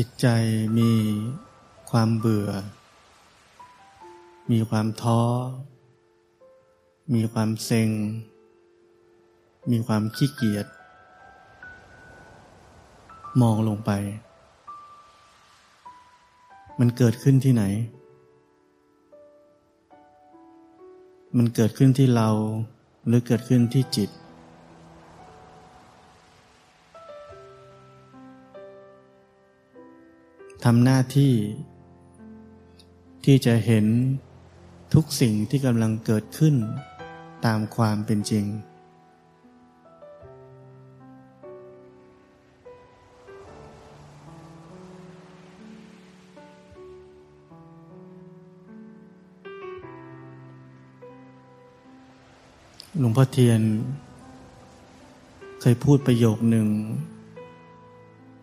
จิตใจมีความเบื่อ มีความท้อ มีความเซ็ง มีความขี้เกียจ มองลงไป มันเกิดขึ้นที่ไหน มันเกิดขึ้นที่เราหรือเกิดขึ้นที่จิต ทำหน้าที่ ที่จะเห็นทุกสิ่งที่กำลังเกิดขึ้นตามความเป็นจริง หลวงพ่อเทียน เคยพูดประโยคหนึ่ง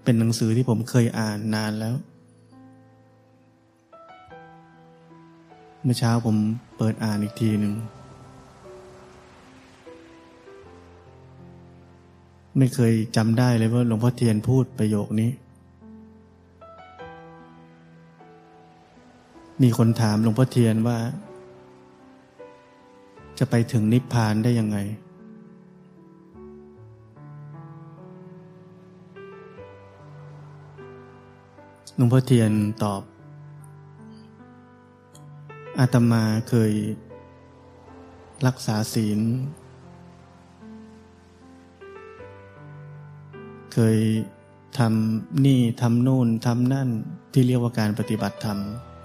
เป็นหนังสือที่ผมเคยอ่านนานแล้ว เมื่อเช้าผมเปิดอ่านอีกทีหนึ่ง ไม่เคยจำได้เลยว่าหลวงพ่อเทียนพูดประโยคนี้ มีคนถามหลวงพ่อเทียนว่า จะไปถึงนิพพานได้ยังไง หลวงพ่อเทียนตอบ อาตมาเคยรักษาศีล เคยทำนี่ทำโน่นทำนั่นที่เรียกว่าการปฏิบัติธรรม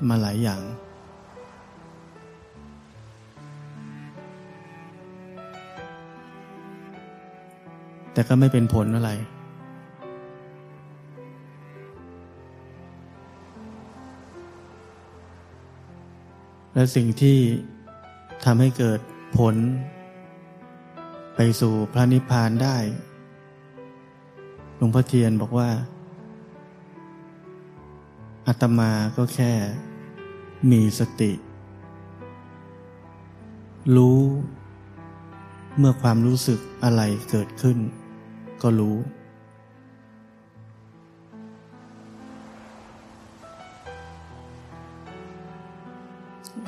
มาหลายอย่าง แต่ก็ไม่เป็นผลอะไร และสิ่งที่ทำให้เกิดผล ไปสู่พระนิพพานได้หลวงพ่อเทียนบอกว่าอาตมาก็แค่มีสติ รู้ เมื่อความรู้สึกอะไรเกิดขึ้น ก็รู้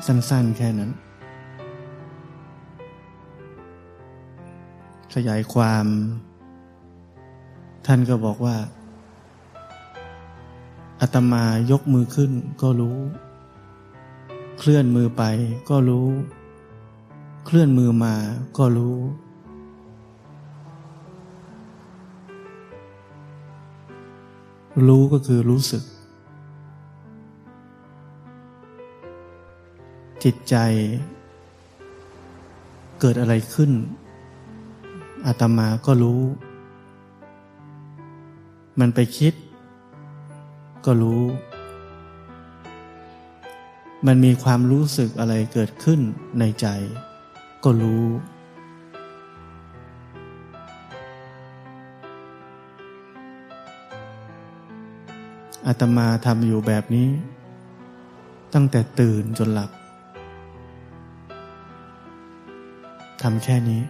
สั้น ๆ แค่นั้น ขยายความ ท่านก็บอกว่าอาตมายกมือขึ้นก็รู้ เคลื่อนมือไปก็รู้ เคลื่อนมือมาก็รู้ รู้ก็คือรู้สึก จิตใจ เกิดอะไรขึ้น อาตมาก็รู้ มันไปคิด ก็รู้ มันมีความรู้สึกอะไรเกิดขึ้นในใจ ก็รู้ อาตมาทำอยู่แบบนี้ ตั้งแต่ตื่นจนหลับ ทำแค่นี้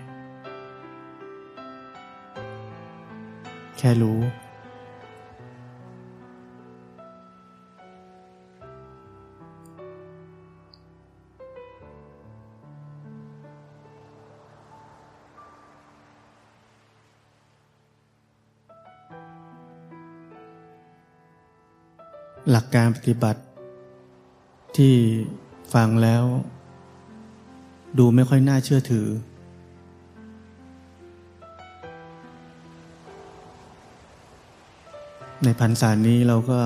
แค่รู้ หลักการปฏิบัติที่ฟังแล้ว ดูไม่ค่อยน่าเชื่อถือ ในพันสานี้เราก็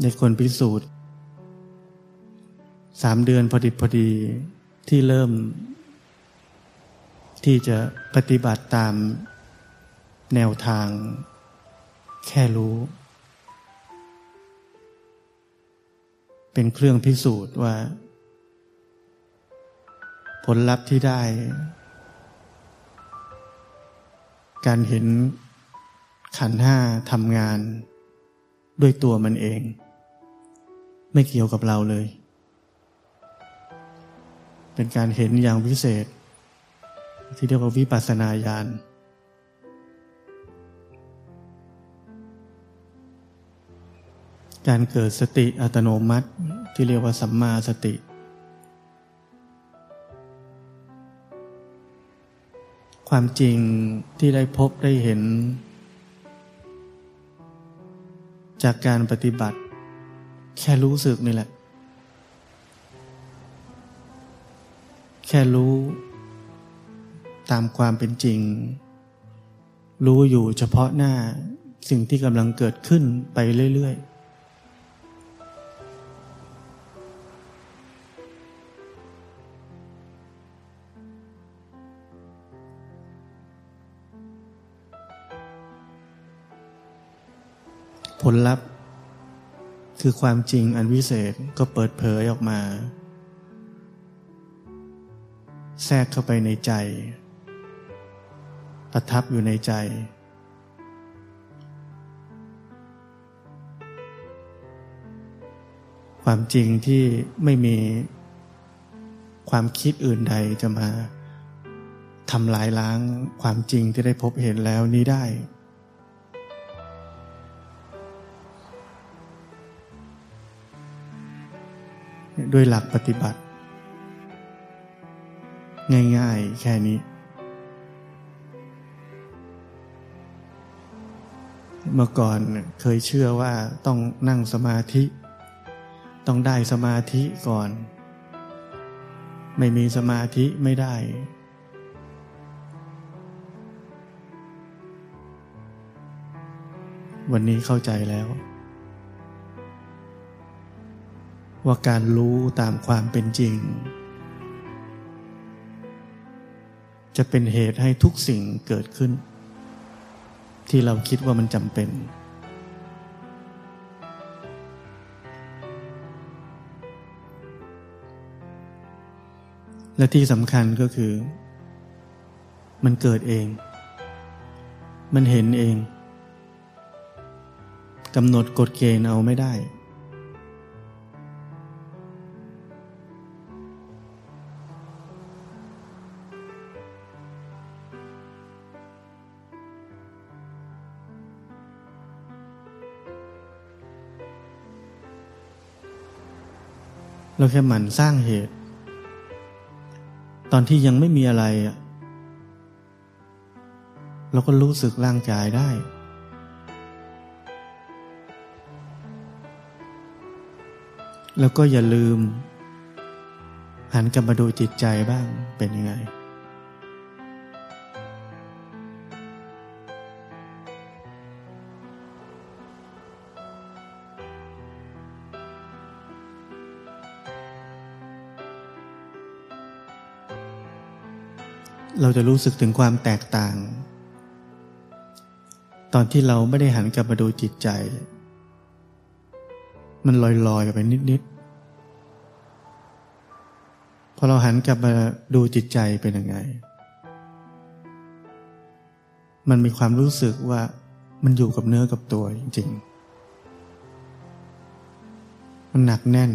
ได้คนพิสูจน์สามเดือนพอดีพอดีที่เริ่ม ที่จะปฏิบัติตามแนวทาง แค่รู้ เป็นเครื่องพิสูจน์ว่า ผลลัพธ์ที่ได้ การเห็นขันห้าทำงาน ด้วยตัวมันเอง ไม่เกี่ยวกับเราเลย เป็นการเห็นอย่างพิเศษ ที่เรียกว่าวิปัสสนาญาณการเกิดสติอัตโนมัติที่เรียกว่าสัมมาสติ ความจริงที่ได้พบได้เห็น จากการปฏิบัติ แค่รู้สึกนี่แหละ แค่รู้ ตามความเป็นจริง รู้อยู่เฉพาะหน้าสิ่งที่กำลังเกิดขึ้นไปเรื่อยๆ ลลัพธ์ คือความจริงอันวิเศษก็เปิดเผยออกมา แทรกเข้าไปในใจ ประทับอยู่ในใจ ความจริงที่ไม่มีความคิดอื่นใดจะมาทำลายล้างความจริงที่ได้พบเห็นแล้วนี้ได้ ด้วยหลักปฏิบัติ ง่ายๆ แค่นี้ เมื่อก่อนเคยเชื่อว่าต้องนั่งสมาธิ ต้องได้สมาธิก่อน ไม่มีสมาธิไม่ได้วันนี้เข้าใจแล้ว ว่าการรู้ตามความเป็นจริง จะเป็นเหตุให้ทุกสิ่งเกิดขึ้น ที่เราคิดว่ามันจำเป็น และที่สำคัญก็คือ มันเกิดเอง มันเห็นเองกำหนดกฎเกณฑ์เอาไม่ได้ เราแค่หมั่นสร้างเหตุ ตอนที่ยังไม่มีอะไร เราก็รู้สึกร่างกายได้ แล้วก็อย่าลืม หันกลับมาดูจิตใจบ้างเป็นยังไง เราจะรู้สึกถึงความแตกต่าง ตอนที่เราไม่ได้หันกลับมาดูจิตใจ มันลอยๆกันไปนิดๆ พอเราหันกลับมาดูจิตใจเป็นยังไง มันมีความรู้สึกว่ามันอยู่กับเนื้อกับตัวจริงๆ มันหนักแน่น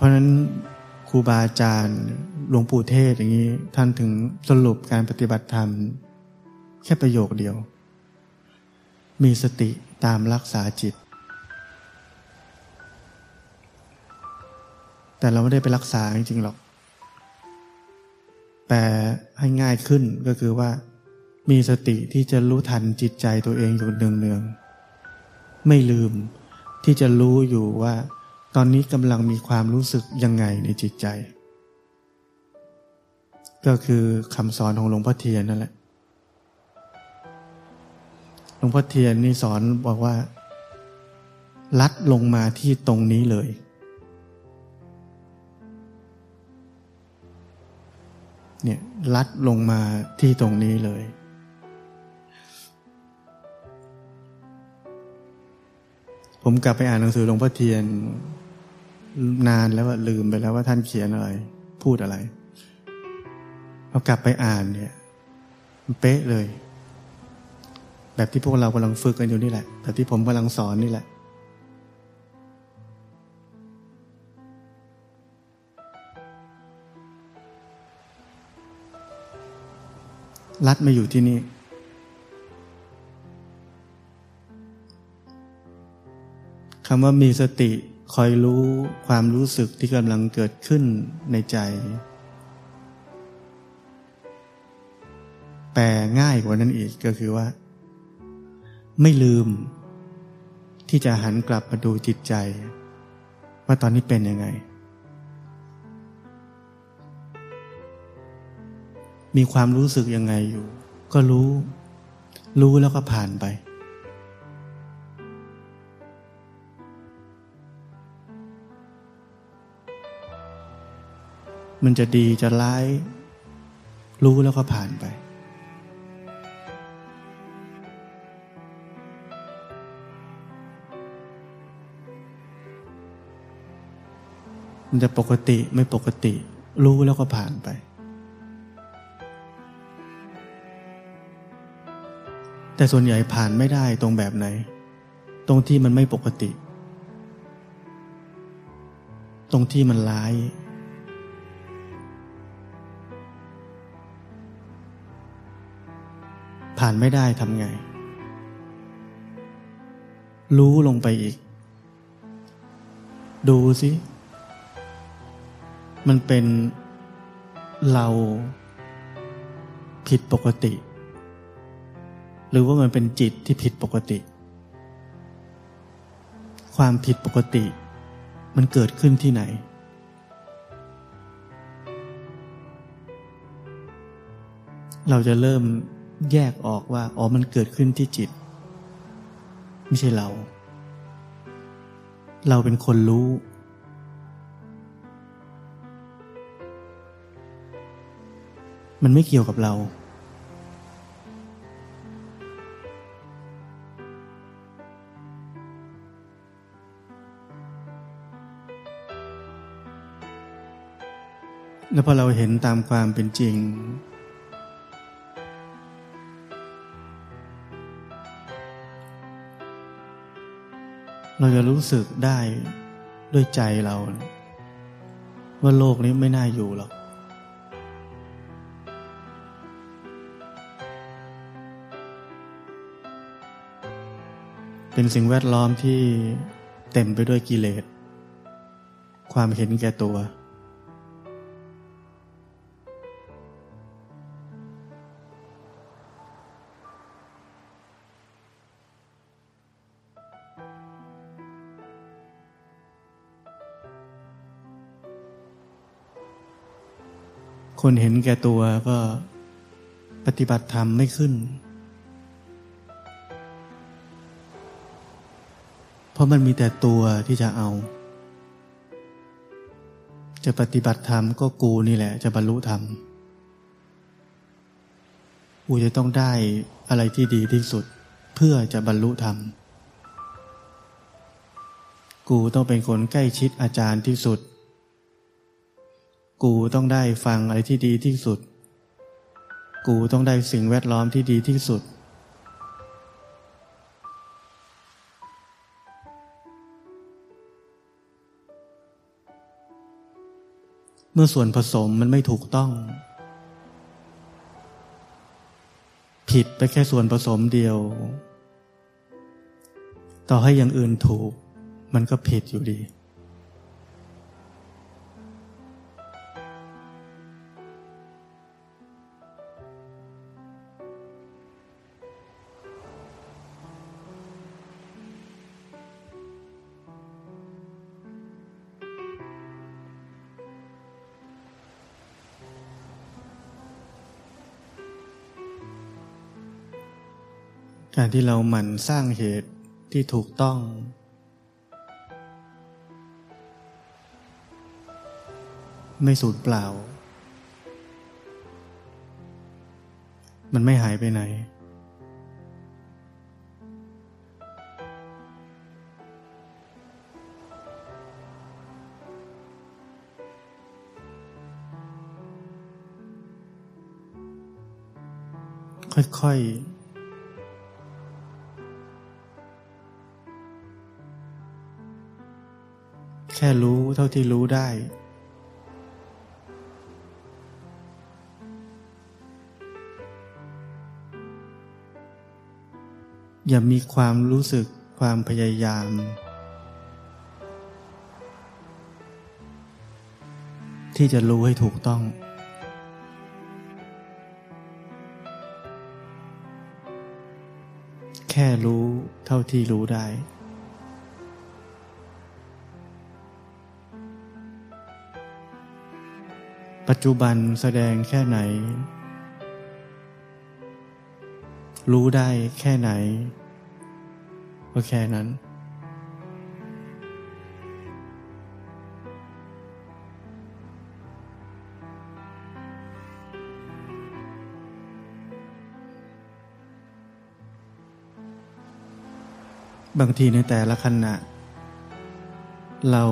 เพราะฉะนั้นครูบาอาจารย์หลวงปู่เทศอย่างนี้ ท่านถึงสรุปการปฏิบัติธรรม แค่ประโยคเดียว มีสติตามรักษาจิต แต่เราไม่ได้ไปรักษาจริงๆหรอกแปลให้ง่ายขึ้นก็คือว่า มีสติที่จะรู้ทันจิตใจตัวเองอยู่เนืองๆไม่ลืมที่จะรู้อยู่ว่า ตอนนี้กำลังมีความรู้สึกยังไงในจิตใจ ก็คือคำสอนของหลวงพ่อเทียนนั่นแหละหลวงพ่อเทียนนี่สอนบอกว่า ลัดลงมาที่ตรงนี้เลย เนี่ยลัดลงมาที่ตรงนี้เลย ผมกลับไปอ่านหนังสือหลวงพ่อเทียนนานแล้วลืมไปแล้วว่าท่านเขียนอะไร พูดอะไรพอกลับไปอ่านเนี่ยมันเป๊ะเลย แบบที่พวกเรากำลังฝึกกันอยู่นี่แหละ แบบที่ผมกำลังสอนนี่แหละ รัดมาอยู่ที่นี่ คำว่ามีสติคอยรู้ความรู้สึกที่กำลังเกิดขึ้นในใจ แปลง่ายกว่านั้นอีกก็คือว่า ไม่ลืม ที่จะหันกลับมาดูจิตใจ ว่าตอนนี้เป็นยังไง มีความรู้สึกยังไงอยู่ ก็รู้ รู้แล้วก็ผ่านไป มันจะดีจะร้าย รู้แล้วก็ผ่านไป มันจะปกติไม่ปกติ รู้แล้วก็ผ่านไป แต่ส่วนใหญ่ผ่านไม่ได้ตรงแบบไหน ตรงที่มันไม่ปกติ ตรงที่มันร้ายานไม่ได้ทำไง รู้ลงไปอีก ดูสิ มันเป็นเราผิดปกติ หรือว่ามันเป็นจิตที่ผิดปกติ ความผิดปกติ มันเกิดขึ้นที่ไหนเราจะเริ่ม แยกออกว่า อ๋อมันเกิดขึ้นที่จิต ไม่ใช่เรา เราเป็นคนรู้ มันไม่เกี่ยวกับเรา แล้วพอเราเห็นตามความเป็นจริง เราจะรู้สึกได้ด้วยใจเรา ว่าโลกนี้ไม่น่าอยู่หรอกเป็นสิ่งแวดล้อมที่เต็มไปด้วยกิเลส ความเห็นแก่ตัว คนเห็นแก่ตัวก็ปฏิบัติธรรมไม่ขึ้น เพราะมันมีแต่ตัวที่จะเอา จะปฏิบัติธรรมก็กูนี่แหละ จะบรรลุธรรม กูจะต้องได้อะไรที่ดีที่สุด เพื่อจะบรรลุธรรม กูต้องเป็นคนใกล้ชิดอาจารย์ที่สุด กูต้องได้ฟังอะไรที่ดีที่สุด กูต้องได้สิ่งแวดล้อมที่ดีที่สุด เมื่อส่วนผสมมันไม่ถูกต้อง ผิดไปแค่ส่วนผสมเดียว ต่อให้อย่างอื่นถูก มันก็ผิดอยู่ดี ที่เราหมั่นสร้างเหตุที่ถูกต้อง ไม่สูญเปล่า มันไม่หายไปไหน ค่อยๆ แค่รู้เท่าที่รู้ได้ อย่ามีความรู้สึกความพยายาม ที่จะรู้ให้ถูกต้องแค่รู้เท่าที่รู้ได้ ปัจจุบันแสดงแค่ไหน รู้ได้แค่ไหน ก็แค่นั้น บางทีในแต่ละขณะ เรา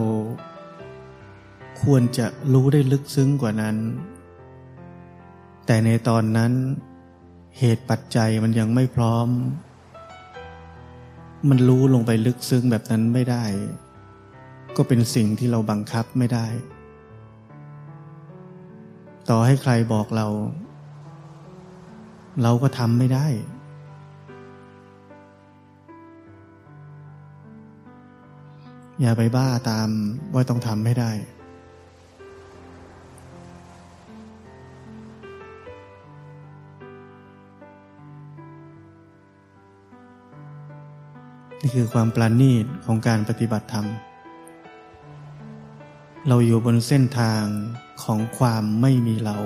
ควรจะรู้ได้ลึกซึ้งกว่านั้น แต่ในตอนนั้น เหตุปัจจัยมันยังไม่พร้อม มันรู้ลงไปลึกซึ้งแบบนั้นไม่ได้ ก็เป็นสิ่งที่เราบังคับไม่ได้ ต่อให้ใครบอกเรา เราก็ทำไม่ได้อย่าไปบ้าตามว่าต้องทำให้ได้ นี่คือความปราณีตของการปฏิบัติธรรม เราอยู่บนเส้นทางของความไม่มีเรา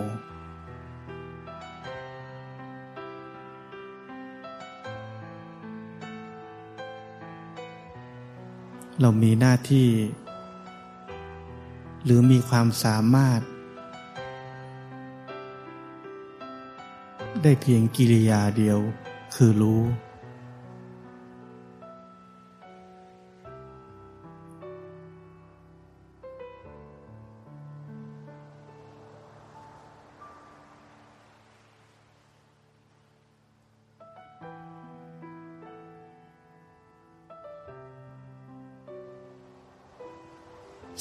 เรามีหน้าที่ หรือมีความสามารถ ได้เพียงกิริยาเดียวคือรู้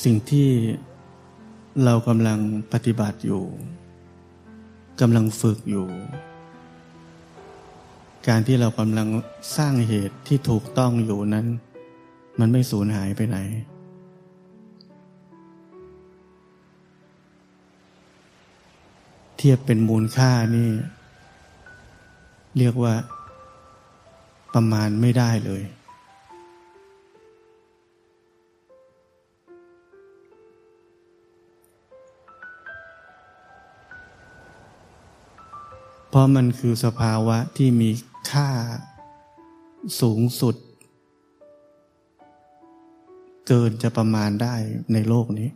สิ่งที่เรากำลังปฏิบัติอยู่กำลังฝึกอยู่ การที่เรากำลังสร้างเหตุที่ถูกต้องอยู่นั้น มันไม่สูญหายไปไหน เทียบเป็นมูลค่านี่ เรียกว่าประมาณไม่ได้เลย เพราะมันคือสภาวะที่มีค่าสูงสุด เกินจะประมาณได้ในโลกนี้